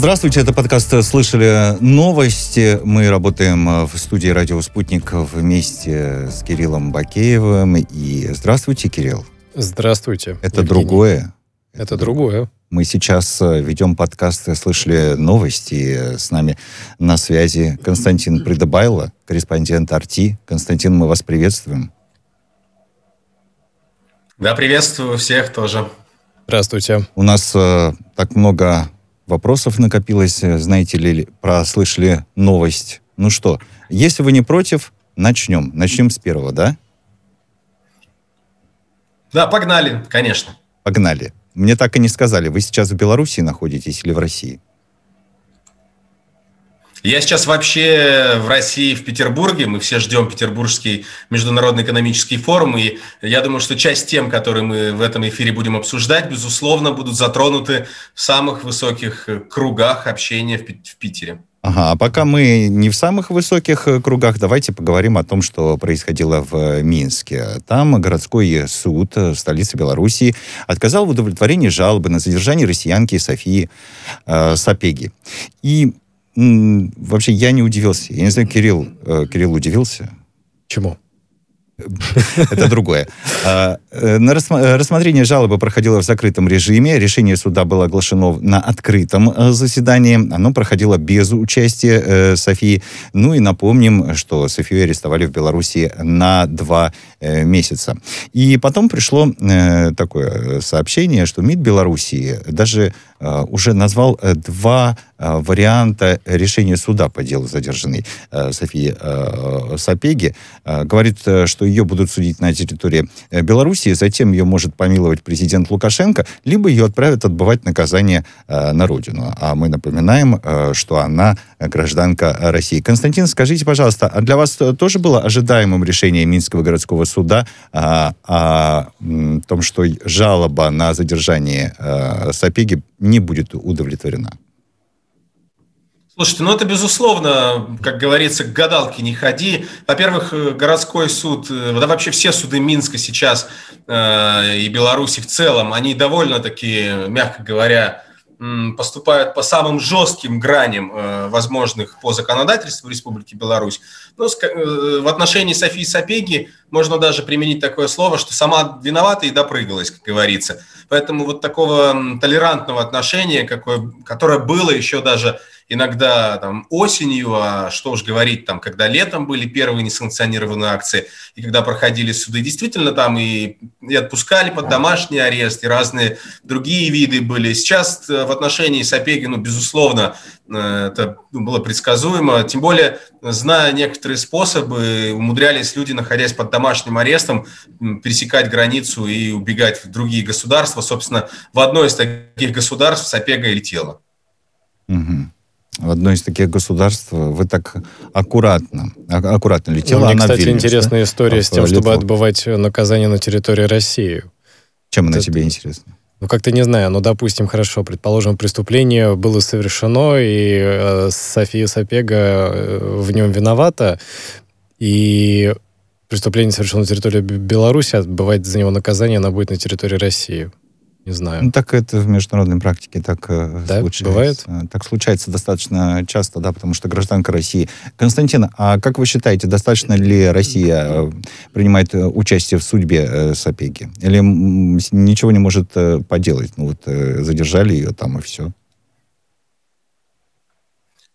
Здравствуйте, это подкаст «Слышали новости». Мы работаем в студии «Радио Спутник» вместе с Кириллом Бакеевым. И здравствуйте, Кирилл. Здравствуйте. Это Евгений. другое. Это, это другое. Мы сейчас э, ведем подкаст «Слышали новости». С нами на связи Константин Придобайло, корреспондент «Арти». Константин, мы вас приветствуем. Да, приветствую всех тоже. Здравствуйте. У нас э, так много вопросов накопилось, э, знаете ли, прослышали новость. Ну что, если вы не против, начнем. Начнем с первого, да? Да, погнали, конечно. Погнали. Мне так и не сказали, вы сейчас в Беларуси находитесь или в России? Я сейчас вообще в России, в Петербурге. Мы все ждем Петербургский международный экономический форум. И я думаю, что часть тем, которые мы в этом эфире будем обсуждать, безусловно, будут затронуты в самых высоких кругах общения в Питере. Ага, а пока мы не в самых высоких э, кругах, давайте поговорим о том, что происходило в э, Минске. Там городской суд э, столицы Белоруссии отказал в удовлетворении жалобы на задержание россиянки Софии э, Сапеги. И вообще я не удивился. Я не знаю, Кирилл, э, Кирилл удивился? Чему? Это другое. А, э, на рассмотрение жалобы проходило в закрытом режиме. Решение суда было оглашено на открытом э, заседании. Оно проходило без участия Софии. Ну и напомним, что Софию арестовали в Беларуси на два месяца. И потом пришло такое сообщение, что МИД Белоруссии даже уже назвал два Э, варианта решения суда по делу задержанной э, Софии э, Сапеги. Говорит, что ее будут судить на территории Белоруссии, затем ее может помиловать президент Лукашенко, либо ее отправят отбывать наказание на родину. А мы напоминаем, что она гражданка России. Константин, скажите, пожалуйста, а для вас тоже было ожидаемым решение Минского городского суда о, о том, что жалоба на задержание Сапеги не будет удовлетворена? Слушайте, ну это безусловно, как говорится, к гадалке не ходи. Во-первых, э, городской суд, э, да вообще все суды Минска сейчас э, и Беларуси в целом, они довольно-таки, мягко говоря, поступают по самым жестким граням, э, возможных по законодательству Республики Беларусь. Ну, э, в отношении Софии Сапеги можно даже применить такое слово, что сама виновата и допрыгалась, как говорится. Поэтому вот такого толерантного отношения, какое, которое было еще даже иногда там, осенью, а что уж говорить, там, когда летом были первые несанкционированные акции, и когда проходили суды, действительно там и, и отпускали под домашний арест, и разные другие виды были. Сейчас э, в отношении Сапеги, ну, безусловно, э, это было предсказуемо, тем более, зная некоторые способы, умудрялись люди, находясь под домашним арестом, пересекать границу и убегать в другие государства. Собственно, в одно из таких государств Сапега и летела. Угу в одно из таких государств вы так аккуратно, аккуратно летела. Ну, мне, кстати, Вильнюс, интересная да? история с тем, Литву. чтобы отбывать наказание на территории России. Чем она тебе интересна? Ну, как-то не знаю, ну, допустим, хорошо, предположим, преступление было совершено, и э, София Сапега э, в нем виновата, и преступление совершено на территории Беларуси, отбывать за него наказание она будет на территории России не знаю. Ну, так это в международной практике так э, да, случается. бывает? Так случается достаточно часто, да, потому что гражданка России. Константин, а как вы считаете, достаточно ли Россия э, принимает э, участие в судьбе Сапеги? Или ничего не может поделать? Ну вот задержали ее там и все.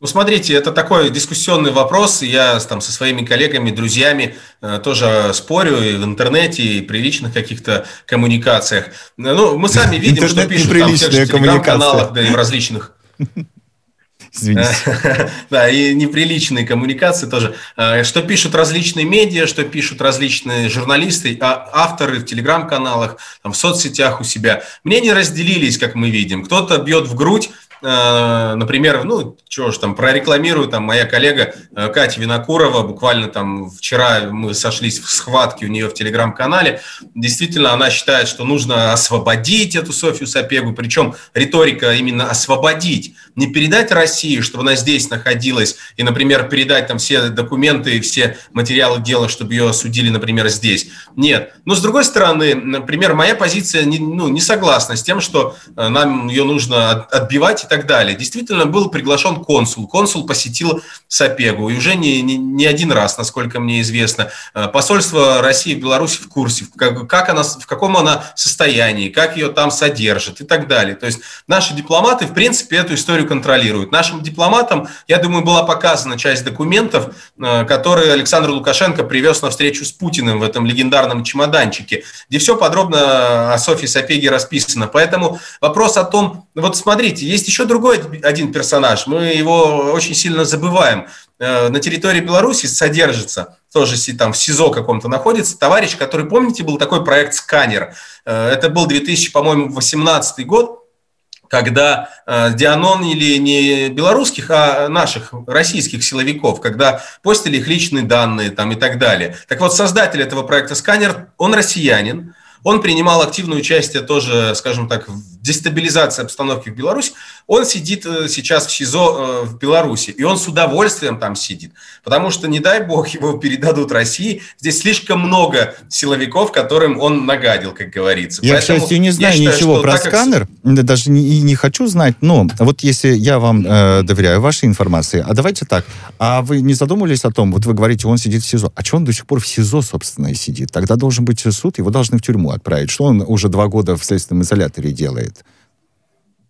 Ну, смотрите, это такой дискуссионный вопрос. Я там со своими коллегами, друзьями э, тоже спорю и в интернете, и при личных каких-то коммуникациях. Ну, мы сами видим, что пишут там в тех же телеграм-каналах, да и в различных... Извините. Да, и неприличные коммуникации тоже. Э, что пишут различные медиа, что пишут различные журналисты, а авторы в телеграм-каналах, в соцсетях у себя. Мнения разделились, как мы видим. Кто-то бьет в грудь, например, ну, что ж там, прорекламирую, там, моя коллега э, Катя Винокурова, буквально там вчера мы сошлись в схватке у нее в телеграм-канале, действительно, она считает, что нужно освободить эту Софию Сапегу, причем риторика именно освободить, не передать России, чтобы она здесь находилась, и, например, передать там все документы и все материалы дела, чтобы ее осудили, например, здесь. Нет. Но, с другой стороны, например, моя позиция не, ну, не согласна с тем, что э, нам ее нужно отбивать и так далее. Действительно, был приглашен консул. Консул посетил Сапегу, и уже не, не, не один раз, насколько мне известно. Э, посольство России в Беларуси в курсе, как, как она, в каком она состоянии, как ее там содержат и так далее. То есть наши дипломаты, в принципе, эту историю контролируют. Нашим дипломатам, я думаю, была показана часть документов, э, которые Александр Лукашенко привез на встречу с Путиным в этом легендарном чемоданчике, где все подробно о Софии Сапеге расписано. Поэтому вопрос о том, вот смотрите, есть еще другой один персонаж, мы его очень сильно забываем. Э, на территории Беларуси содержится, тоже там в СИЗО каком-то находится, товарищ, который, помните, был такой проект «Сканер». Э, это был 2000, по-моему, 18 год, когда э, дианонили не белорусских, а наших российских силовиков, когда постили их личные данные там и так далее. Так вот, создатель этого проекта «Сканер», он россиянин, он принимал активное участие тоже, скажем так, в дестабилизации обстановки в Беларуси. Он сидит э, сейчас в СИЗО э, в Беларуси, и он с удовольствием там сидит, потому что, не дай бог, его передадут России. Здесь слишком много силовиков, которым он нагадил, как говорится. Я, Поэтому, к счастью, не знаю считаю, ничего про сканер, как... даже не, не хочу знать, но вот если я вам э, доверяю вашей информации, а давайте так, а вы не задумывались о том, вот вы говорите, он сидит в СИЗО, а что он до сих пор в СИЗО, собственно, и сидит? Тогда должен быть суд, его должны в тюрьму отправить. Что он уже два года в следственном изоляторе делает?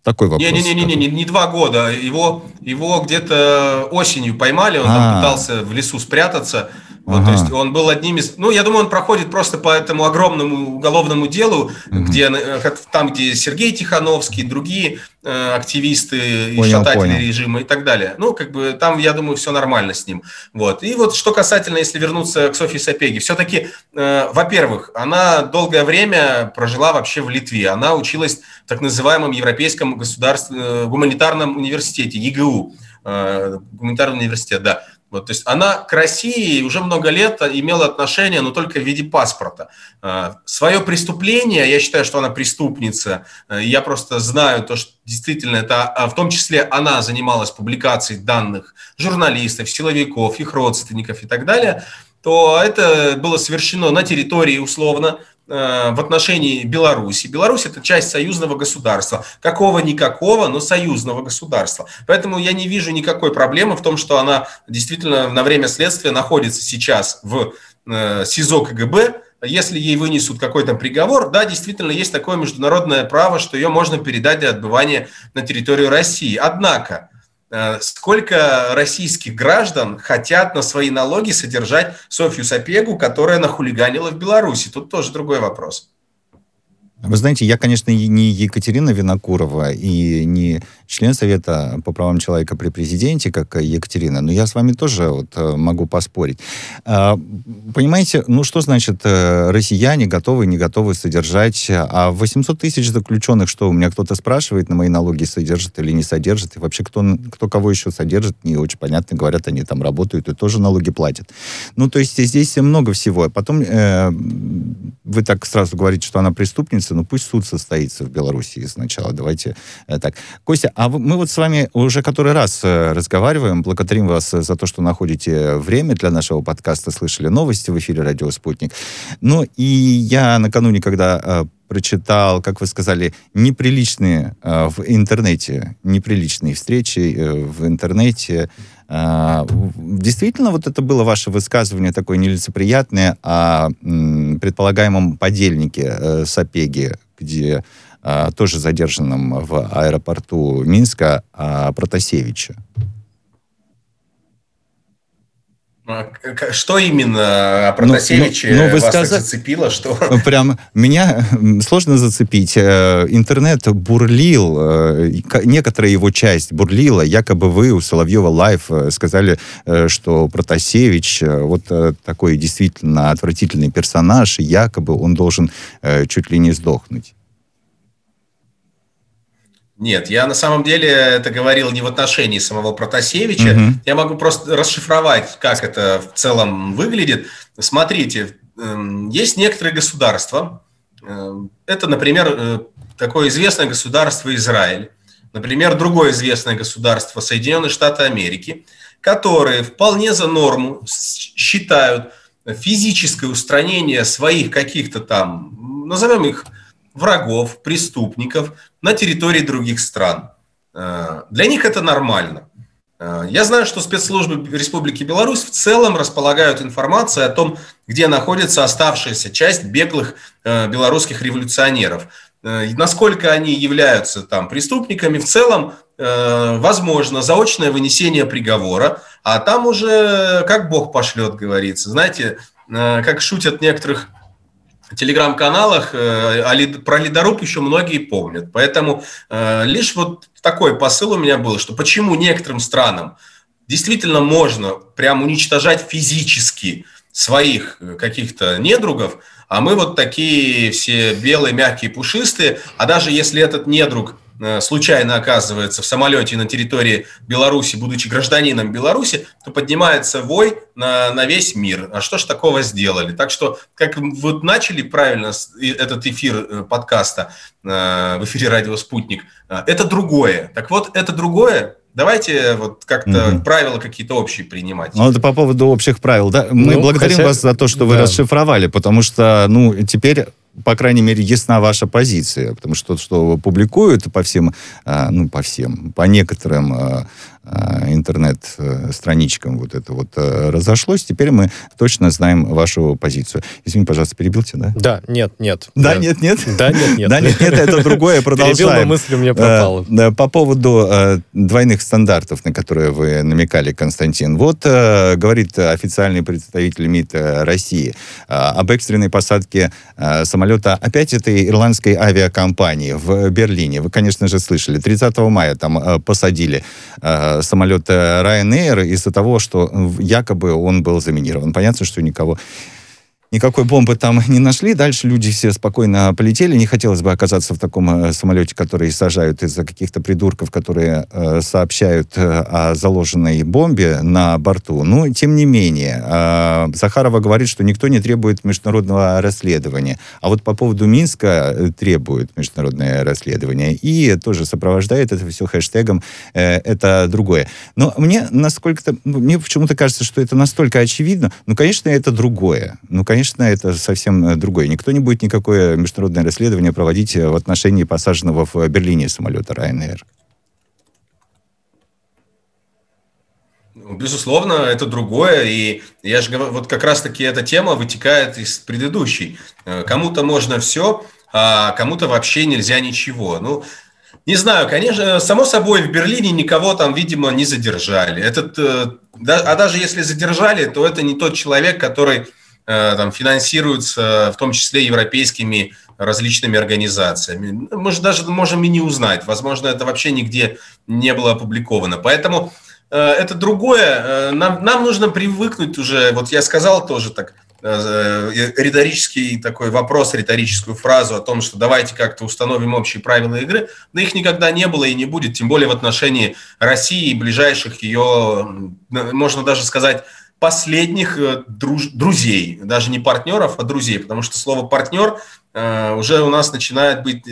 Такой вопрос. Не-не-не, не, не, не два года. Его, его где-то осенью поймали, он А-а-а. там пытался в лесу спрятаться. Вот, ага. То есть он был одним из... Ну, я думаю, он проходит просто по этому огромному уголовному делу, угу. где, э, там, где Сергей Тихановский, другие э, активисты и понял, шататели понял. режима и так далее. Ну, как бы там, я думаю, все нормально с ним. Вот. И вот что касательно, если вернуться к Софии Сапеге, все-таки, э, во-первых, она долгое время прожила вообще в Литве. Она училась в так называемом Европейском государственном э, гуманитарном университете, ЕГУ, э, гуманитарный университет, да. Вот, то есть она к России уже много лет имела отношение, но только в виде паспорта. А, Свое преступление, я считаю, что она преступница, э, я просто знаю то, что действительно это, а, в том числе она занималась публикацией данных журналистов, силовиков, их родственников и так далее, то это было совершено на территории условно в отношении Беларуси. Беларусь – это часть союзного государства. Какого-никакого, но союзного государства. Поэтому я не вижу никакой проблемы в том, что она действительно на время следствия находится сейчас в э, СИЗО КГБ, если ей вынесут какой-то приговор, да, действительно есть такое международное право, что ее можно передать для отбывания на территорию России. Однако, Э, сколько российских граждан хотят на свои налоги содержать Софью Сапегу, которая нахулиганила в Беларуси? Тут тоже другой вопрос. Вы знаете, я, конечно, не Екатерина Винокурова и не член Совета по правам человека при президенте, как Екатерина, но я с вами тоже вот э, могу поспорить. А, понимаете, ну что значит э, россияне готовы, не готовы содержать, а 800 тысяч заключенных, что у меня кто-то спрашивает, на мои налоги содержит или не содержит, и вообще кто, кто кого еще содержит, не очень понятно, говорят, они там работают и тоже налоги платят. Ну, то есть здесь много всего. Потом э, вы так сразу говорите, что она преступница, ну пусть суд состоится в Беларуси сначала, давайте э, так. Костя, а мы вот с вами уже который раз э, разговариваем, благодарим вас за то, что находите время для нашего подкаста, слышали новости в эфире «Радио Спутник». Ну и я накануне, когда э, прочитал, как вы сказали, неприличные э, в интернете, неприличные встречи э, в интернете. Э, действительно, вот это было ваше высказывание такое нелицеприятное о предполагаемом подельнике э, Сапеги, где э, тоже задержанном в аэропорту Минска э, Протасевича. А, что именно о Протасевиче ну, ну, ну, вы вас сказ... зацепило? Что... Ну, прям меня сложно зацепить. Э, интернет бурлил, э, некоторая его часть бурлила. Якобы вы у Соловьева Live э, сказали, что Протасевич вот такой действительно отвратительный персонаж, и якобы он должен чуть ли не сдохнуть. Нет, я на самом деле это говорил не в отношении самого Протасевича. Угу. Я могу просто расшифровать, как это в целом выглядит. Смотрите, эм, есть некоторые государства. Эм, это, например, э, такое известное государство Израиль. Например, другое известное государство Соединенные Штаты Америки, которые вполне за норму считают физическое устранение своих каких-то там, назовем их врагов, преступников на территории других стран. Для них это нормально. Я знаю, что спецслужбы Республики Беларусь в целом располагают информацией о том, где находится оставшаяся часть беглых белорусских революционеров. Насколько они являются там преступниками, в целом возможно заочное вынесение приговора, а там уже как Бог пошлет, говорится. Знаете, как шутят некоторых телеграм-каналах, про ледоруб еще многие помнят. Поэтому лишь вот такой посыл у меня был, что почему некоторым странам действительно можно прям уничтожать физически своих э, каких-то недругов, а мы вот такие все белые, мягкие, пушистые, а даже если этот недруг Э, случайно оказывается в самолете на территории Беларуси, будучи гражданином Беларуси, то поднимается вой на, на весь мир. А что ж такого сделали? Так что, как вот начали правильно этот эфир э, подкаста э, в эфире «Радио Спутник», это другое. Так вот, это другое Давайте вот как-то угу. правила какие-то общие принимать. Ну, это по поводу общих правил. Да? Мы ну, благодарим хотя... вас за то, что вы да. расшифровали, потому что, ну, теперь по крайней мере, ясна ваша позиция, потому что что публикуют по всем, а, ну, по всем, по некоторым а, а, интернет-страничкам вот это вот разошлось, теперь мы точно знаем вашу позицию. Извини, пожалуйста, перебил тебя, да? Да, нет, нет. Да, да. нет, нет? Да, нет, нет. Да, нет, нет, это другое, продолжаем. Перебил, мысль у меня пропала. По поводу двойных стандартов, на которые вы намекали, Константин. Вот говорит официальный представитель МИД России об экстренной посадке самолета опять этой ирландской авиакомпании в Берлине. Вы, конечно же, слышали. 30 мая там посадили самолет Ryanair из-за того, что якобы он был заминирован. Понятно, что никого никакой бомбы там не нашли. Дальше люди все спокойно полетели. Не хотелось бы оказаться в таком э, самолете, который сажают из-за каких-то придурков, которые э, сообщают э, о заложенной бомбе на борту. Но, тем не менее, э, Захарова говорит, что никто не требует международного расследования. А вот по поводу Минска э, требует международное расследование. И тоже сопровождает это все хэштегом э, «это другое». Но мне насколько-то... Ну, мне почему-то кажется, что это настолько очевидно. Ну, конечно, это другое. Ну, конечно, конечно, это совсем э, другое. Никто не будет никакое международное расследование проводить э, в отношении посаженного в Берлине самолета Ryanair. Ну, безусловно, это другое. И я же говорю, вот как раз-таки эта тема вытекает из предыдущей. Э, кому-то можно все, а кому-то вообще нельзя ничего. Ну, не знаю, конечно, само собой, в Берлине никого там, видимо, не задержали. Этот, а даже если задержали, то это не тот человек, который Э, там, финансируются в том числе европейскими различными организациями. Мы же даже можем и не узнать. Возможно, это вообще нигде не было опубликовано. Поэтому э, это другое. Э, нам, нам нужно привыкнуть уже, вот я сказал тоже так, риторический такой вопрос, риторическую фразу о том, что давайте как-то установим общие правила игры, но их никогда не было и не будет, тем более в отношении России и ближайших ее, можно даже сказать, последних э, друж, друзей, даже не партнеров, а друзей, потому что слово партнер э, уже у нас начинает быть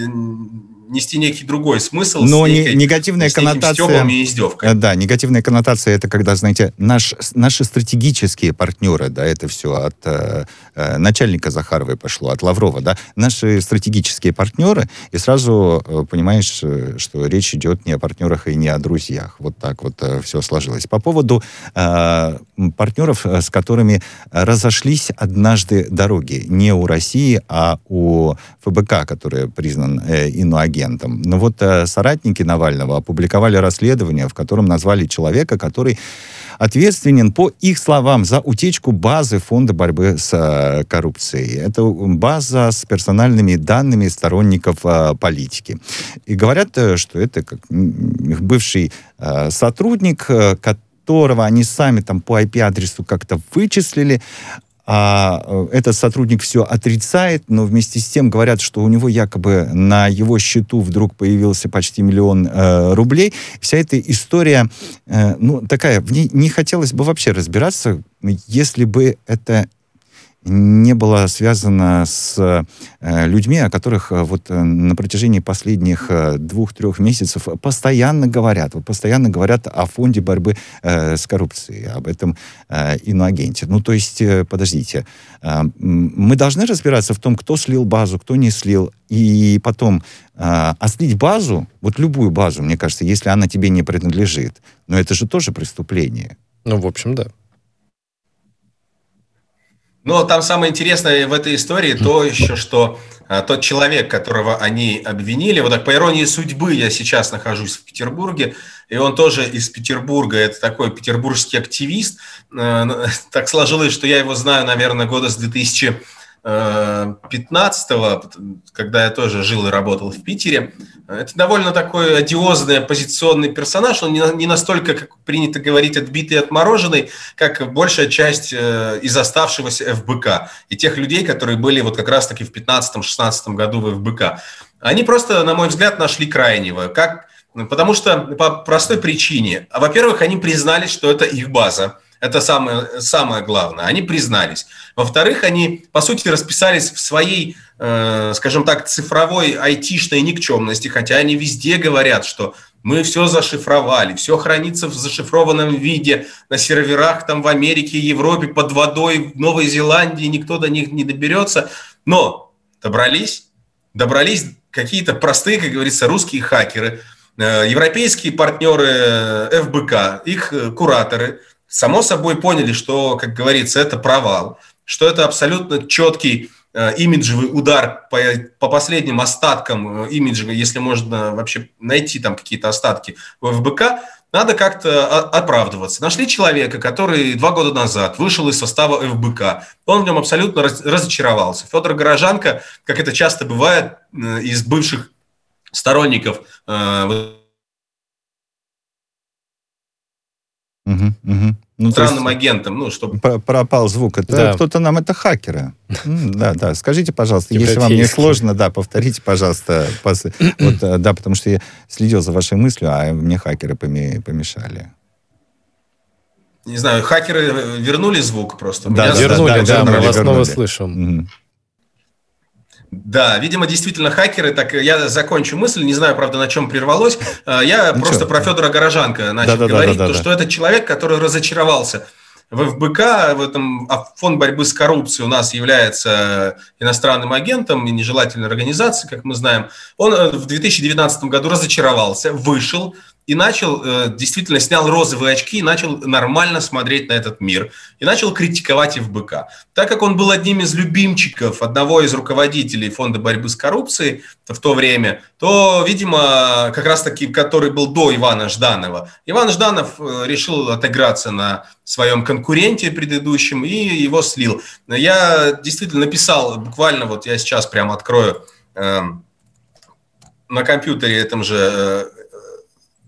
нести некий другой смысл. Но не, негативная коннотация... и издевкой. Э, да, негативная коннотация это когда, знаете, наш, наши стратегические партнеры, да, это все от э, э, начальника Захаровой пошло, от Лаврова, да, наши стратегические партнеры, и сразу э, понимаешь, э, что речь идет не о партнерах и не о друзьях. Вот так вот э, все сложилось. По поводу э, партнеров, с которыми разошлись однажды дороги, не у России, а у ФБК, который признан э, иноагентом агентом. Но вот э, соратники Навального опубликовали расследование, в котором назвали человека, который ответственен, по их словам, за утечку базы Фонда борьбы с э, коррупцией. Это база с персональными данными сторонников э, политики. И говорят, э, что это как бывший э, сотрудник, э, которого они сами там по IP-адресу как-то вычислили, а э, этот сотрудник все отрицает, но вместе с тем говорят, что у него якобы на его счету вдруг появился почти миллион э, рублей. Вся эта история, э, ну, такая, в ней не хотелось бы вообще разбираться, если бы это не было связано с э, людьми, о которых э, вот э, на протяжении последних двух-трех месяцев постоянно говорят. Вот постоянно говорят о фонде борьбы с коррупцией, об этом иноагенте. Ну, то есть, подождите, мы должны разбираться в том, кто слил базу, кто не слил, и потом а слить базу, вот любую базу, мне кажется, если она тебе не принадлежит, но это же тоже преступление. Ну, в общем, да. Но там самое интересное в этой истории то еще, что а, тот человек, которого они обвинили, вот так по иронии судьбы я сейчас нахожусь в Петербурге, и он тоже из Петербурга, это такой петербургский активист. А, так сложилось, что я его знаю, наверное, года с 2000 15-го, когда я тоже жил и работал в Питере. Это довольно такой одиозный оппозиционный персонаж. Он не настолько, как принято говорить, отбитый и отмороженный, как большая часть э, из оставшегося ФБК. И тех людей, которые были вот как раз-таки в 15-16 году в ФБК. Они просто, на мой взгляд, нашли крайнего. Как Потому что по простой причине. Во-первых, они признали, что это их база. Это самое, самое главное. Они признались. Во-вторых, они, по сути, расписались в своей, э, скажем так, цифровой айтишной никчемности, хотя они везде говорят, что мы все зашифровали, все хранится в зашифрованном виде на серверах там в Америке, Европе, под водой, в Новой Зеландии, никто до них не доберется. Но добрались, добрались какие-то простые, как говорится, русские хакеры, э, европейские партнеры э, ФБК, их э, кураторы – само собой поняли, что, как говорится, это провал, что это абсолютно четкий э, имиджевый удар по, по последним остаткам э, имиджа, если можно вообще найти там какие-то остатки в ФБК, надо как-то оправдываться. Нашли человека, который два года назад вышел из состава ФБК. Он в нем абсолютно разочаровался. Федор Горожанко, как это часто бывает, э, из бывших сторонников Угу, угу. Ну, странным есть, агентом, ну, чтобы... Пропал звук. Это да. кто-то нам, это хакеры. Да, да. Скажите, пожалуйста, если вам не сложно, да, повторите, пожалуйста. Вот, э, да, потому что я следил за вашей мыслью, а мне хакеры помешали. Не знаю, хакеры вернули звук просто? Да, вернули, да, мы вас снова слышим. Да, видимо, действительно хакеры. Так, я закончу мысль, не знаю, правда, на чем прервалось. А, я ну просто про Федора Горожанка начал да, говорить, да, да, да, то, что это человек, который разочаровался в ФБК, в этом а фонд борьбы с коррупцией у нас является иностранным агентом и нежелательной организацией, как мы знаем. Он э, в 2019 году разочаровался, вышел, и начал, э, действительно снял розовые очки и начал нормально смотреть на этот мир. И начал критиковать ФБК. Так как он был одним из любимчиков одного из руководителей Фонда борьбы с коррупцией в то время, то, видимо, как раз-таки, который был до Ивана Жданова, Иван Жданов э, решил отыграться на своем конкуренте предыдущем и его слил. Я действительно написал, буквально вот я сейчас прямо открою э, на компьютере этом же э,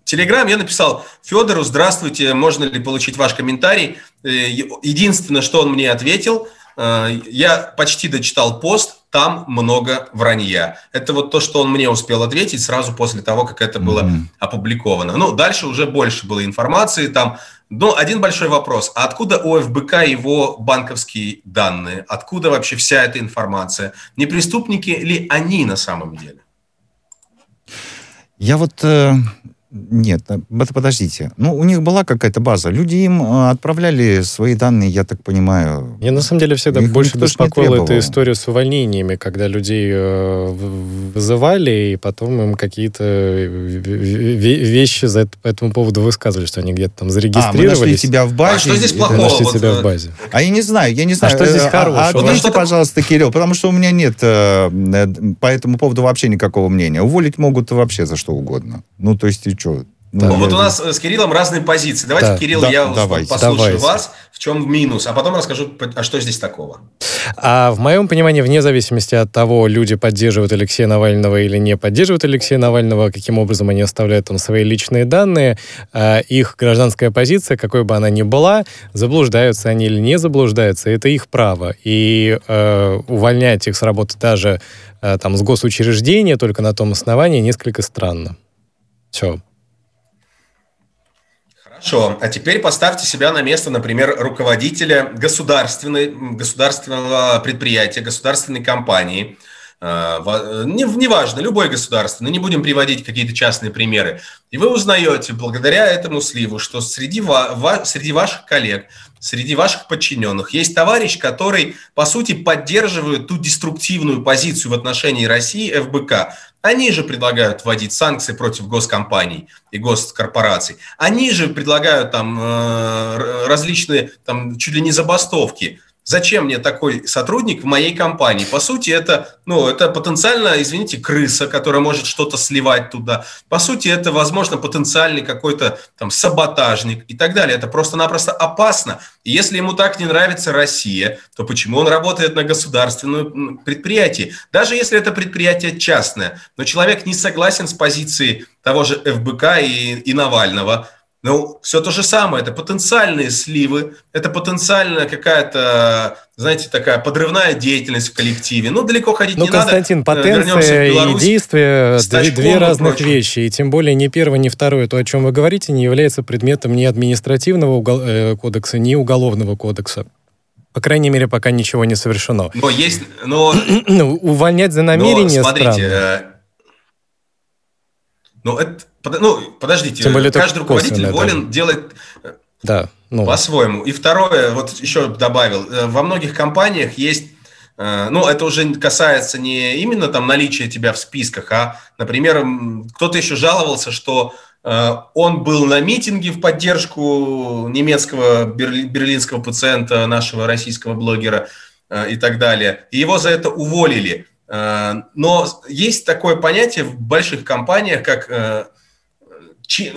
Телеграм я написал Федору, здравствуйте, можно ли получить ваш комментарий? Э, единственное, что он мне ответил, э, я почти дочитал пост, там много вранья. Это вот то, что он мне успел ответить сразу после того, как это было mm-hmm. опубликовано. Ну, дальше уже больше было информации там. Но один большой вопрос. А откуда у ФБК его банковские данные? Откуда вообще вся эта информация? Не преступники ли они на самом деле? Я вот э, нет, э, это подождите. Ну, у них была какая-то база. Люди им э, отправляли свои данные, я так понимаю. Я на самом деле всегда их больше беспокоила эта история с увольнениями, когда людей э, вызывали, и потом им какие-то вещи за по этому поводу высказывали, что они где-то там зарегистрировались. А, мы нашли тебя в базе. А что здесь плохого? Нашли вот, тебя в базе. А я не знаю, я не знаю. А что здесь хорошего? А, ответьте, пожалуйста, Кирилл, потому что у меня нет по этому поводу вообще никакого мнения. Уволить могут вообще за что угодно. Ну, то есть, что? Да, ну, вот у нас с Кириллом разные позиции. Давайте, да, Кирилл, да, я давайте, послушаю давайте. вас, в чем минус, а потом расскажу, а что здесь такого. А в моем понимании, вне зависимости от того, люди поддерживают Алексея Навального или не поддерживают Алексея Навального, каким образом они оставляют там свои личные данные, а их гражданская позиция, какой бы она ни была, заблуждаются они или не заблуждаются, это их право. И э, увольнять их с работы даже э, там с госучреждения только на том основании несколько странно. Все. Хорошо, а теперь поставьте себя на место, например, руководителя государственной, государственного предприятия, государственной компании, а, неважно, любой государственный, не будем приводить какие-то частные примеры. И вы узнаете благодаря этому сливу, что среди, среди ваших коллег, среди ваших подчиненных есть товарищ, который, по сути, поддерживает ту деструктивную позицию в отношении России ФБК. Они же предлагают вводить санкции против госкомпаний и госкорпораций. Они же предлагают там э, различные, там, чуть ли не забастовки – Зачем мне такой сотрудник в моей компании? По сути, это, ну, это потенциально, извините, крыса, которая может что-то сливать туда. По сути, это, возможно, потенциальный какой-то там саботажник и так далее. Это просто-напросто опасно. И если ему так не нравится Россия, то почему он работает на государственное предприятие? Даже если это предприятие частное, но человек не согласен с позицией того же ФБК и, и Навального, ну, все то же самое, это потенциальные сливы, это потенциальная какая-то, знаете, такая подрывная деятельность в коллективе. Ну, далеко ходить ну, не Константин, надо. Э, потенция и действие две, две разных вещи. И тем более ни первое, ни второе, то, о чем вы говорите, не является предметом ни административного угол, э, кодекса, ни уголовного кодекса. По крайней мере, пока ничего не совершено. Но есть... Но... ну, увольнять за намерение но, смотрите, странно. Ну, это ну, подождите, Тем более каждый руководитель волен да. делать э, да, ну. по-своему. И второе, вот еще добавил, э, во многих компаниях есть э, ну, это уже касается не именно там наличия тебя в списках, а, например, кто-то еще жаловался, что он был на митинге в поддержку немецкого берлинского пациента, нашего российского блогера и так далее. И его за это уволили. Но есть такое понятие в больших компаниях, как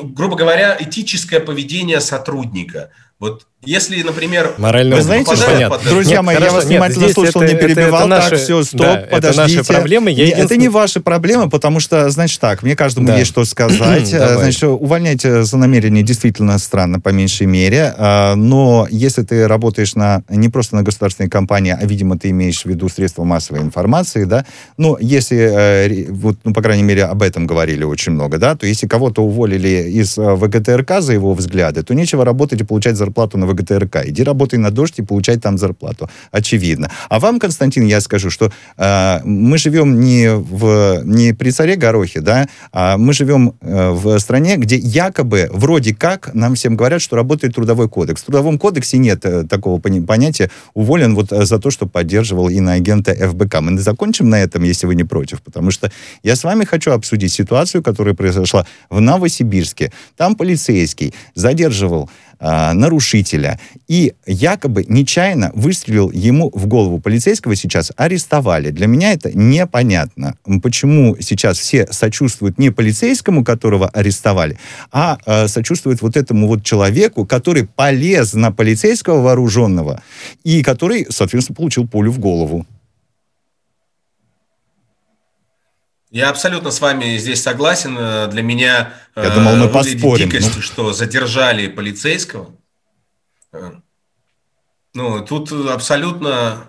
грубо говоря, этическое поведение сотрудника. Вот если, например... Морально Вы знаете, что, под... друзья нет, мои, хорошо, я вас внимательно нет, слушал, это, не перебивал. Это, это так, все, стоп, да, подождите. Это наши проблемы. Я единственный... Это не ваши проблемы, потому что, значит так, мне каждому да. есть что сказать. значит, увольнять за намерение действительно странно, по меньшей мере. А, но если ты работаешь на не просто на государственной компании, а, видимо, ты имеешь в виду средства массовой информации, да, ну, если, э, вот, ну, по крайней мере, об этом говорили очень много, да, то если кого-то уволили из э, ВГТРК за его взгляды, то нечего работать и получать зарплату на ВГТРК. Иди работай на дождь и получай там зарплату. Очевидно. А вам, Константин, я скажу, что э, мы живем не, в, не при царе Горохе, да, а мы живем э, в стране, где якобы, вроде как, нам всем говорят, что работает трудовой кодекс. В трудовом кодексе нет э, такого понятия уволен вот э, за то, что поддерживал иноагента ФБК. Мы закончим на этом, если вы не против, потому что я с вами хочу обсудить ситуацию, которая произошла в Новосибирске. Там полицейский задерживал э, нарушителя и якобы нечаянно выстрелил ему в голову. Полицейского сейчас арестовали. Для меня это непонятно. Почему сейчас все сочувствуют не полицейскому, которого арестовали, а э, сочувствуют вот этому вот человеку, который полез на полицейского вооруженного и который, соответственно, получил пулю в голову. Я абсолютно с вами здесь согласен. Для меня Я думал, мы поспорим. дикостью, ну. что задержали полицейского. Ну, тут абсолютно,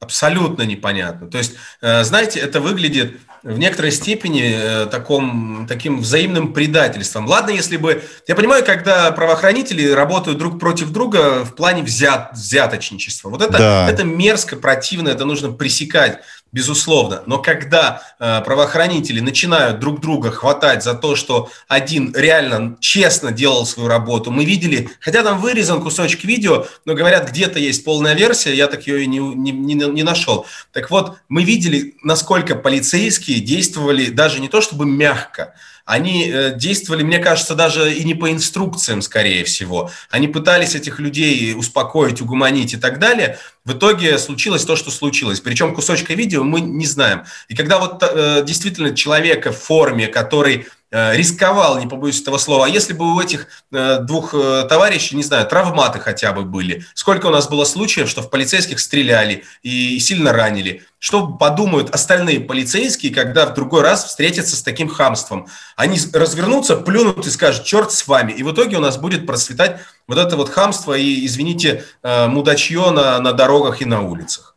абсолютно непонятно. То есть, знаете, это выглядит в некоторой степени э, таком, таким взаимным предательством. Ладно, если бы... Я понимаю, когда правоохранители работают друг против друга в плане взят, взяточничества. Вот это, да. это мерзко, противно, это нужно пресекать безусловно. Но когда э, правоохранители начинают друг друга хватать за то, что один реально честно делал свою работу, мы видели, хотя там вырезан кусочек видео, но говорят, где-то есть полная версия, я так ее и не, не, не, не нашел. Так вот, мы видели, насколько полицейские действовали даже не то чтобы мягко, они э, действовали, мне кажется, даже и не по инструкциям, скорее всего. Они пытались этих людей успокоить, угуманить и так далее. В итоге случилось то, что случилось. Причем кусочка видео мы не знаем. И когда вот э, действительно человека в форме, который рисковал, не побоюсь этого слова. А если бы у этих э, двух э, товарищей, не знаю, травматы хотя бы были, сколько у нас было случаев, что в полицейских стреляли и сильно ранили, что подумают остальные полицейские, когда в другой раз встретятся с таким хамством? Они развернутся, плюнут и скажут, черт с вами. И в итоге у нас будет процветать вот это вот хамство и, извините, мудачье на, на дорогах и на улицах.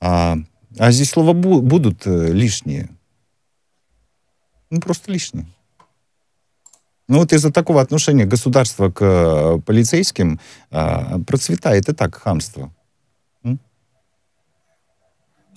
А, а здесь слова будут лишние. Ну, просто лишнее. Ну вот из-за такого отношения государства к э, полицейским э, процветает и так хамство.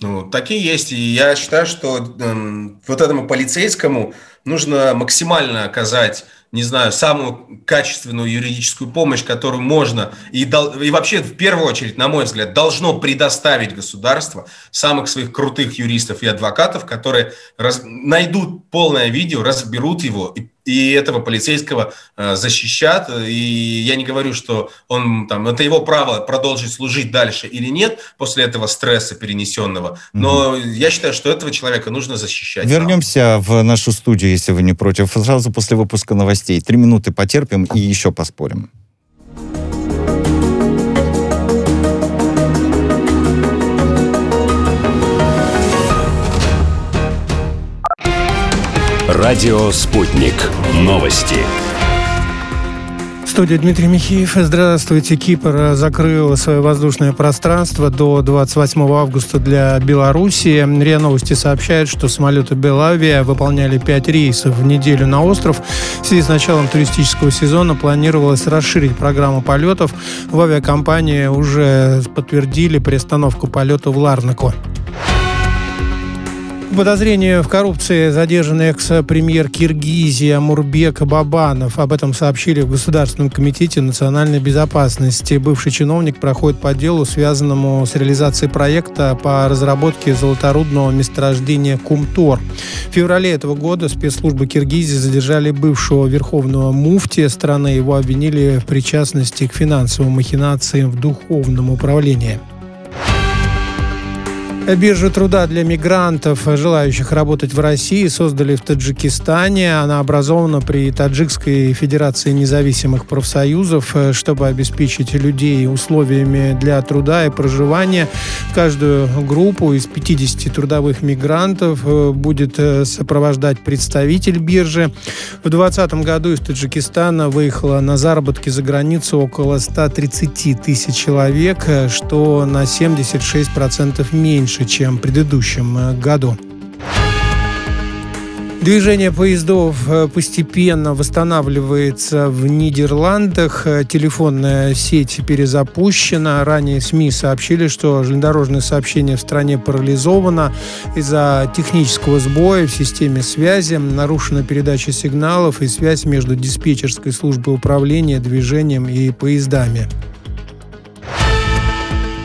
Ну, такие есть. И я считаю, что э, вот этому полицейскому нужно максимально оказать не знаю, самую качественную юридическую помощь, которую можно и, дол, и вообще в первую очередь, на мой взгляд, должно предоставить государство самых своих крутых юристов и адвокатов, которые раз, найдут полное видео, разберут его и и этого полицейского э, защищат. И я не говорю, что он там, это его право продолжить служить дальше или нет после этого стресса перенесенного. Но mm я считаю, что этого человека нужно защищать. Вернемся нам. в нашу студию, если вы не против, сразу после выпуска новостей. Три минуты потерпим и еще поспорим. Радио «Спутник». Новости. Студия Дмитрий Михеев. Здравствуйте. Кипр закрыл свое воздушное пространство до 28 августа для Белоруссии. РИА Новости сообщает, что самолеты Белавия выполняли 5 рейсов в неделю на остров. В связи с началом туристического сезона планировалось расширить программу полетов. В авиакомпании уже подтвердили приостановку полета в Ларнаку подозрению в коррупции задержан экс-премьер Киргизии Амурбек Бабанов. Об этом сообщили в Государственном комитете национальной безопасности. Бывший чиновник проходит по делу, связанному с реализацией проекта по разработке золоторудного месторождения Кумтор. В феврале этого года спецслужбы Киргизии задержали бывшего верховного муфтия страны. Его обвинили в причастности к финансовым махинациям в духовном управлении. Биржу труда для мигрантов, желающих работать в России, создали в Таджикистане. Она образована при Таджикской Федерации независимых профсоюзов, чтобы обеспечить людей условиями для труда и проживания. Каждую группу из 50 трудовых мигрантов э, будет э, сопровождать представитель биржи. В 2020 году из Таджикистана выехало на заработки за границу около 130 тысяч человек, э, что на 76% меньше меньше, чем в предыдущем э, году. Движение поездов э, постепенно восстанавливается в Нидерландах. Э, телефонная сеть перезапущена. Ранее СМИ сообщили, что железнодорожное сообщение в стране парализовано из-за технического сбоя в системе связи. Нарушена передача сигналов и связь между диспетчерской службой управления движением и поездами.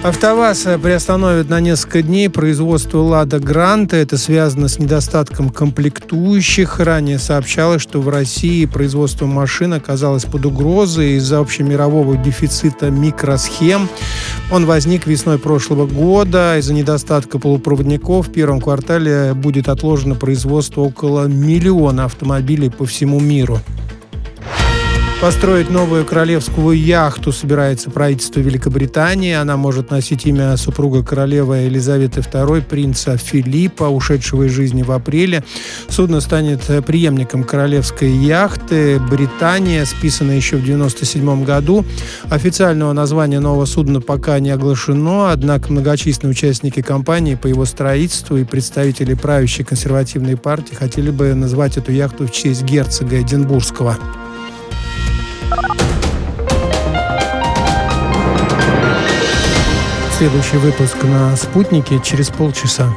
АвтоВАЗ приостановит на несколько дней производство «Лада Гранта». Это связано с недостатком комплектующих. Ранее сообщалось, что в России производство машин оказалось под угрозой из-за общемирового дефицита микросхем. Он возник весной прошлого года. Из-за недостатка полупроводников в первом квартале будет отложено производство около миллиона автомобилей по всему миру. Построить новую королевскую яхту собирается правительство Великобритании. Она может носить имя супруга королевы Елизаветы II, принца Филиппа, ушедшего из жизни в апреле. Судно станет преемником королевской яхты «Британия», списанной еще в 1997 году. Официального названия нового судна пока не оглашено, однако многочисленные участники компании по его строительству и представители правящей консервативной партии хотели бы назвать эту яхту в честь герцога Эдинбургского. Следующий выпуск на «Спутнике» через полчаса.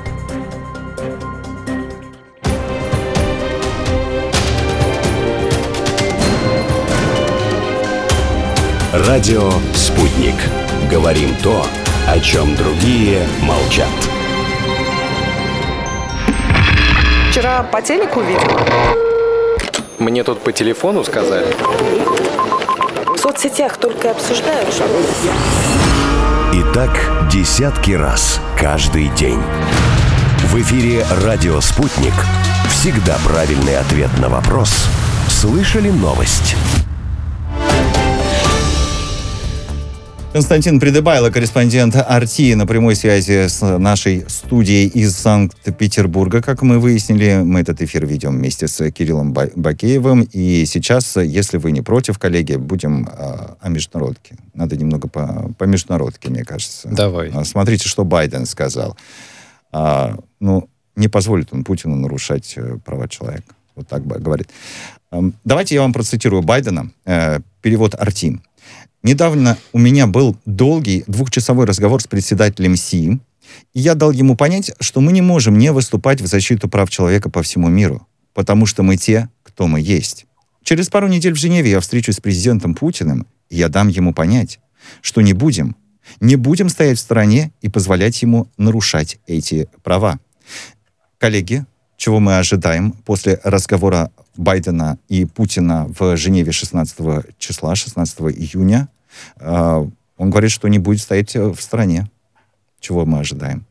Радио «Спутник». Говорим то, о чем другие молчат. Вчера по телеку видел. Мне тут по телефону сказали. Соцсетях только обсуждают, что... И так десятки раз каждый день. В эфире «Радио Спутник». Всегда правильный ответ на вопрос. Слышали новость? Константин Придыбайло, корреспондент Арти, на прямой связи с нашей студией из Санкт-Петербурга. Как мы выяснили, мы этот эфир ведем вместе с Кириллом Бакеевым. И сейчас, если вы не против, коллеги, будем а, о международке. Надо немного по, по международке, мне кажется. Давай. А, смотрите, что Байден сказал. А, ну, не позволит он Путину нарушать э, права человека. Вот так говорит. Давайте я вам процитирую Байдена, э, перевод Артим. Недавно у меня был долгий двухчасовой разговор с председателем СИ, и я дал ему понять, что мы не можем не выступать в защиту прав человека по всему миру, потому что мы те, кто мы есть. Через пару недель в Женеве я встречусь с президентом Путиным, и я дам ему понять, что не будем, не будем стоять в стороне и позволять ему нарушать эти права. Коллеги, чего мы ожидаем после разговора Байдена и Путина в Женеве 16 числа, 16 июня? А, он говорит, что не будет стоять в стороне. Чего мы ожидаем?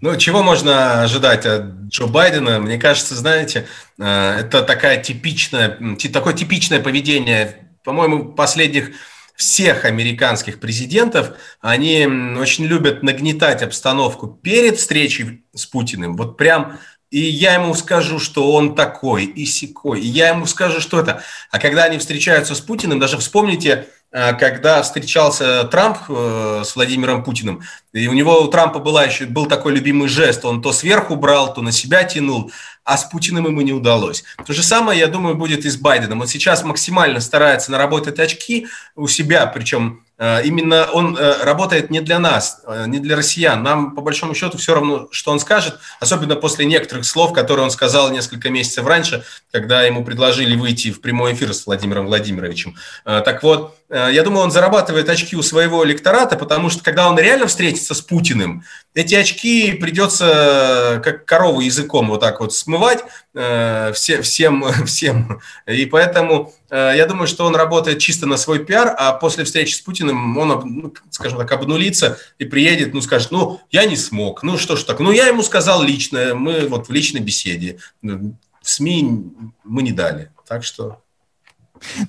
Ну, чего можно ожидать от Джо Байдена? Мне кажется, знаете, э, это такая типичная, такое типичное поведение, по-моему, последних всех американских президентов, они очень любят нагнетать обстановку перед встречей с Путиным. Вот прям и я ему скажу, что он такой и секой, и я ему скажу, что это. А когда они встречаются с Путиным, даже вспомните Э, когда встречался Трамп э, с Владимиром Путиным, и у него у Трампа была еще, был такой любимый жест, он то сверху брал, то на себя тянул, а с Путиным ему не удалось. То же самое, я думаю, будет и с Байденом. Он сейчас максимально старается наработать очки у себя, причем Э, именно он э, работает не для нас, э, не для россиян. Нам, по большому счету, все равно, что он скажет, особенно после некоторых слов, которые он сказал несколько месяцев раньше, когда ему предложили выйти в прямой эфир с Владимиром Владимировичем. Так вот, я думаю, он зарабатывает очки у своего электората, потому что когда он реально встретится с Путиным, эти очки придется как корову языком вот так вот смывать все, всем, всем. И поэтому я думаю, что он работает чисто на свой пиар, а после встречи с Путиным он, ну, скажем так, обнулится и приедет, ну, скажет, ну, я не смог, ну, что ж так, ну, я ему сказал лично, мы вот в личной беседе, в СМИ мы не дали, так что...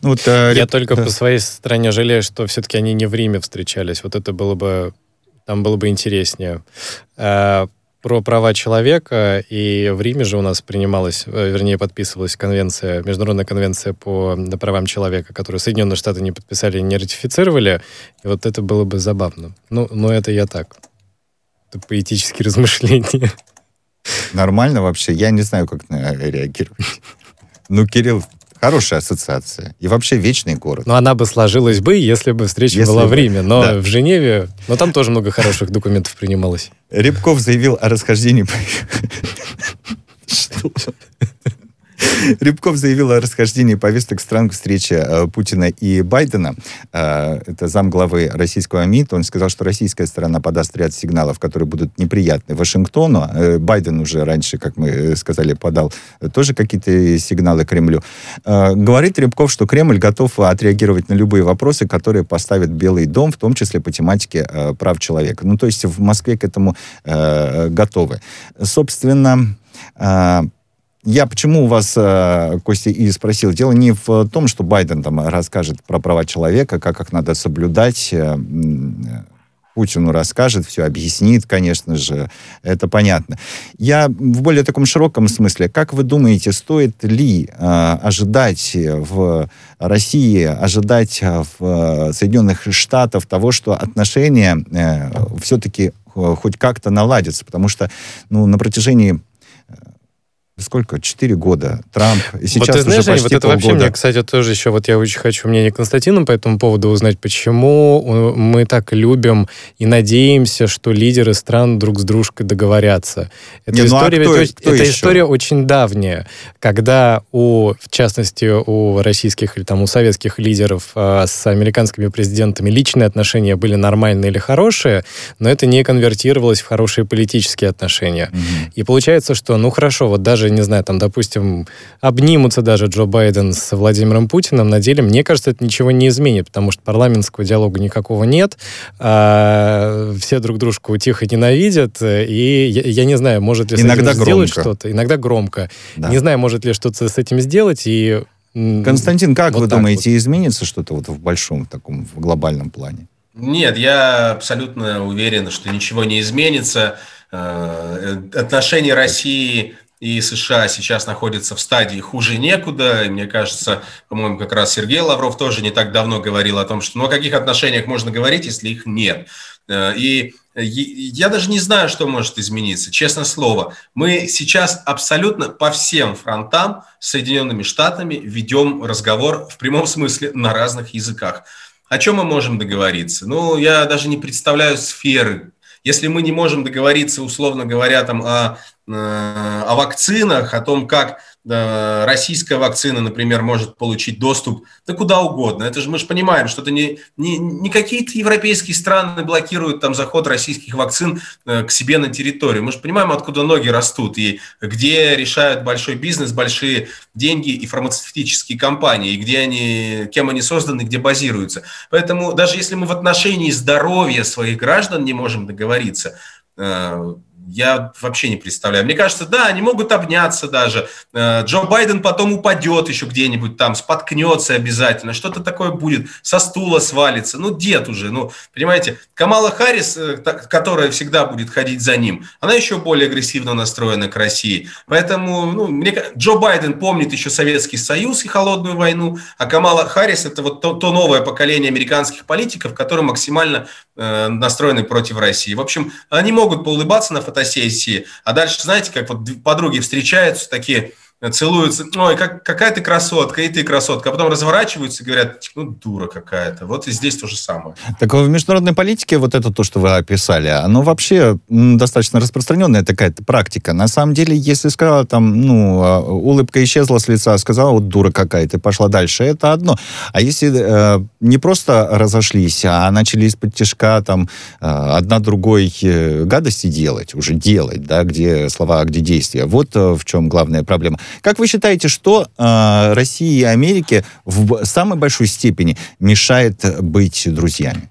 Ну, вот, а, я только да. по своей стороне жалею, что все-таки они не в Риме встречались, вот это было бы, там было бы интереснее. А, про права человека, и в Риме же у нас принималась, э, вернее, подписывалась конвенция, международная конвенция по правам человека, которую Соединенные Штаты не подписали, не ратифицировали, и вот это было бы забавно. Ну, но это я так. Это поэтические размышления. Нормально вообще? Я не знаю, как на реагировать. Ну, Кирилл, Хорошая ассоциация. И вообще вечный город. Но она бы сложилась бы, если бы встреча если была бы, в Риме. Но да. в Женеве, но там тоже много хороших документов принималось. Рябков заявил о расхождении... Что? Рябков заявил о расхождении повесток стран к встрече э, Путина и Байдена. Э, это замглавы российского МИД. Он сказал, что российская сторона подаст ряд сигналов, которые будут неприятны Вашингтону. Э, Байден уже раньше, как мы сказали, подал тоже какие-то сигналы Кремлю. Говорит Рябков, что Кремль готов отреагировать на любые вопросы, которые поставит Белый дом, в том числе по тематике прав человека. Ну, то есть в Москве к этому готовы. Собственно, я почему у вас, э, Костя, и спросил. Дело не в том, что Байден там расскажет про права человека, как их надо соблюдать. Э, Путину расскажет, все объяснит, конечно же, это понятно. Я в более таком широком смысле, как вы думаете, стоит ли э, ожидать в России, ожидать в Соединенных Штатах того, что отношения э, все-таки хоть как-то наладятся? Потому что ну, на протяжении сколько? Четыре года. Трамп. И сейчас вот ты знаешь, уже почти вот это полгода. вообще мне, кстати, тоже еще, вот я очень хочу мнение Константина по этому поводу узнать, почему мы так любим и надеемся, что лидеры стран друг с дружкой договорятся. Эта, Не, история, ну, а кто, ведь, кто эта еще? история очень давняя, когда у, в частности, у российских или там у советских лидеров э, с американскими президентами личные отношения были нормальные или хорошие, но это не конвертировалось в хорошие политические отношения. Mm-hmm. И получается, что, ну хорошо, вот даже даже, не знаю, там, допустим, обнимутся даже Джо Байден с Владимиром Путиным, на деле, мне кажется, это ничего не изменит, потому что парламентского диалога никакого нет, а, все друг дружку тихо ненавидят, и я, я не знаю, может ли Иногда с этим сделать что-то. Иногда громко. Да. Не знаю, может ли что-то с этим сделать, и Константин, как вот вы думаете, вот. изменится что-то вот в большом таком, в глобальном плане? Нет, я абсолютно уверен, что ничего не изменится. Э, отношения России и США сейчас находятся в стадии хуже некуда. И мне кажется, по-моему, как раз Сергей Лавров тоже не так давно говорил о том, что ну о каких отношениях можно говорить, если их нет. Э, и я даже не знаю, что может измениться, честное слово. Мы сейчас абсолютно по всем фронтам с Соединенными Штатами ведем разговор в прямом смысле на разных языках. О чем мы можем договориться? Ну, я даже не представляю сферы. Если мы не можем договориться, условно говоря, там, о, э, о вакцинах, о том, как российская вакцина, например, может получить доступ да куда угодно. Это же мы же понимаем, что это не, не, не какие-то европейские страны блокируют там заход российских вакцин э, к себе на территорию. Мы же понимаем, откуда ноги растут и где решают большой бизнес, большие деньги и фармацевтические компании, и где они, кем они созданы, где базируются. Поэтому даже если мы в отношении здоровья своих граждан не можем договориться, э, я вообще не представляю. Мне кажется, да, они могут обняться даже. Э, Джо Байден потом упадет еще где-нибудь там, споткнется обязательно, что-то такое будет, со стула свалится. Ну, дед уже, ну, понимаете. Камала Харрис, э, которая всегда будет ходить за ним, она еще более агрессивно настроена к России. Поэтому, ну, мне, Джо Байден помнит еще Советский Союз и холодную войну, а Камала Харрис это вот то, то новое поколение американских политиков, которые максимально э, настроены против России. В общем, они могут поулыбаться на фотографии, фотосессии, а дальше, знаете, как вот подруги встречаются такие, целуются, ой, как, какая ты красотка, и ты красотка, а потом разворачиваются и говорят, ну, дура какая-то. Вот и здесь то же самое. Так в международной политике вот это то, что вы описали, оно вообще достаточно распространенная такая практика. На самом деле, если сказала там, ну, а, улыбка исчезла с лица, сказала, вот дура какая-то, пошла дальше, это одно. А если э, не просто разошлись, а начали из-под тяжка там э, одна другой э, гадости делать, уже делать, да, где слова, где действия, вот э, в чем главная проблема. Как вы считаете, что э, России и Америке в самой большой степени мешает быть друзьями?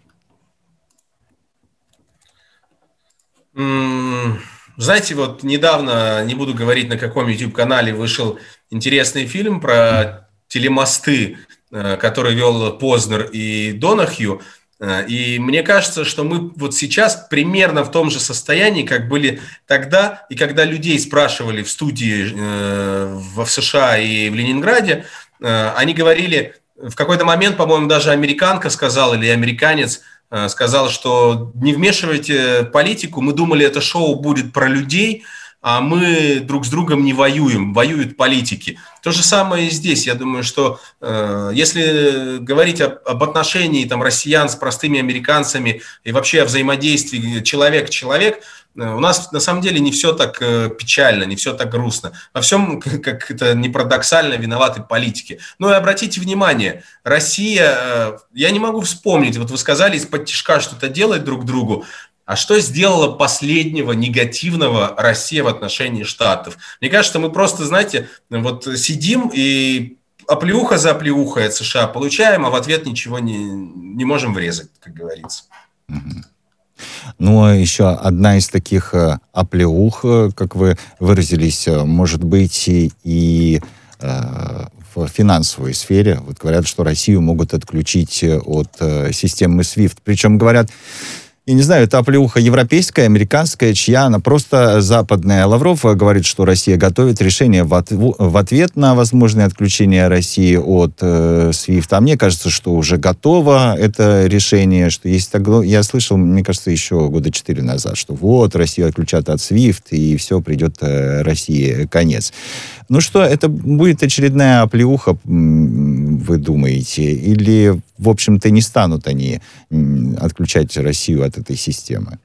Знаете, вот недавно, не буду говорить, на каком YouTube-канале вышел интересный фильм про телемосты, э, который вел Познер и Донахью. Э, и мне кажется, что мы вот сейчас примерно в том же состоянии, как были тогда, и когда людей спрашивали в студии э, в США и в Ленинграде, э, они говорили, в какой-то момент, по-моему, даже американка сказала, или американец сказал, что не вмешивайте политику, мы думали, это шоу будет про людей, а мы друг с другом не воюем, воюют политики. То же самое и здесь. Я думаю, что э, если говорить об, об отношении там, россиян с простыми американцами и вообще о взаимодействии человек-человек, э, у нас на самом деле не все так э, печально, не все так грустно. Во всем, как это не парадоксально, виноваты политики. Ну и обратите внимание, Россия, э, я не могу вспомнить, вот вы сказали, из-под тяжка что-то делать друг другу. А что сделала последнего негативного Россия в отношении Штатов? Мне кажется, мы просто, знаете, вот сидим и оплеуха за оплеухой от США получаем, а в ответ ничего не, не можем врезать, как говорится. Ну, а еще одна из таких э, оплеух, э, как вы выразились, э, может быть и э, в финансовой сфере. Вот говорят, что Россию могут отключить от э, системы SWIFT. Причем говорят, я не знаю, это оплеуха европейская, американская, чья она просто западная. Лавров говорит, что Россия готовит решение в, от, в ответ на возможное отключение России от э, SWIFT. А мне кажется, что уже готово это решение, что есть так... Я слышал, мне кажется, еще года четыре назад, что вот, Россию отключат от SWIFT, и все, придет э, России конец. Ну что, это будет очередная оплеуха, вы думаете? Или, в общем-то, не станут они отключать Россию от этой системы?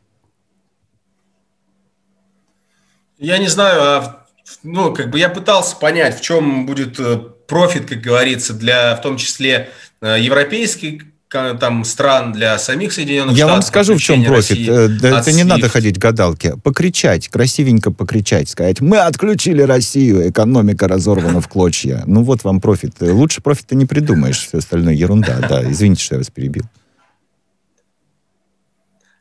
Я не знаю, а, ну, как бы я пытался понять, в чем будет э, профит, как говорится, для, в том числе, э, европейской там стран для самих Соединенных Я Штатов. Я вам скажу, в чем профит. Э, это не надо ходить гадалки. Покричать, красивенько покричать, сказать, мы отключили Россию, экономика разорвана в клочья. Ну вот вам профит. Лучше профита не придумаешь, все остальное ерунда. Да, извините, что я вас перебил.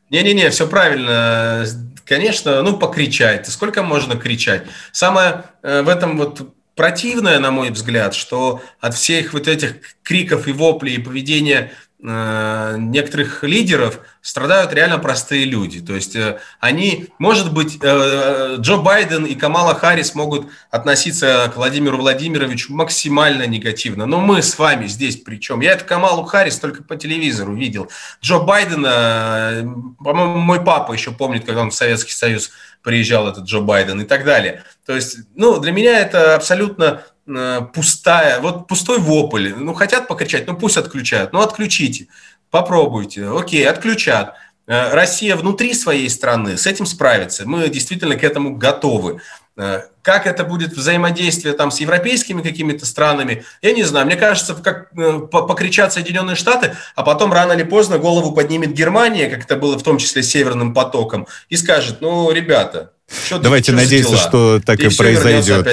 Не-не-не, все правильно. Конечно, ну, покричать. Сколько можно кричать? Самое э, в этом вот противное, на мой взгляд, что от всех вот этих криков и воплей и поведения э, некоторых лидеров страдают реально простые люди. То есть э, они, может быть, э, Джо Байден и Камала Харрис могут относиться к Владимиру Владимировичу максимально негативно. Но мы с вами здесь причем? Я эту Камалу Харрис только по телевизору видел. Джо Байдена, по-моему, мой папа еще помнит, когда он в Советский Союз приезжал, этот Джо Байден и так далее. То есть, ну, для меня это абсолютно Э, пустая, вот пустой вопль. Ну, хотят покричать, ну пусть отключают. Ну, отключите, попробуйте. Окей, отключат. Э, Россия внутри своей страны с этим справится. Мы действительно к этому готовы. Э, как это будет взаимодействие там с европейскими какими-то странами, я не знаю. Мне кажется, как покричат Соединенные Штаты, а потом рано или поздно голову поднимет Германия, как это было в том числе с Северным потоком, и скажет, ну, ребята, что, Давайте надеяться, что так и, и произойдет.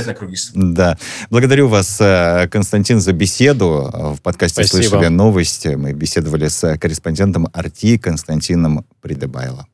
Да. Благодарю вас, э, Константин, за беседу. В подкасте Спасибо. «Слышали новости». Мы беседовали с корреспондентом «Арти» Константином Придебайло.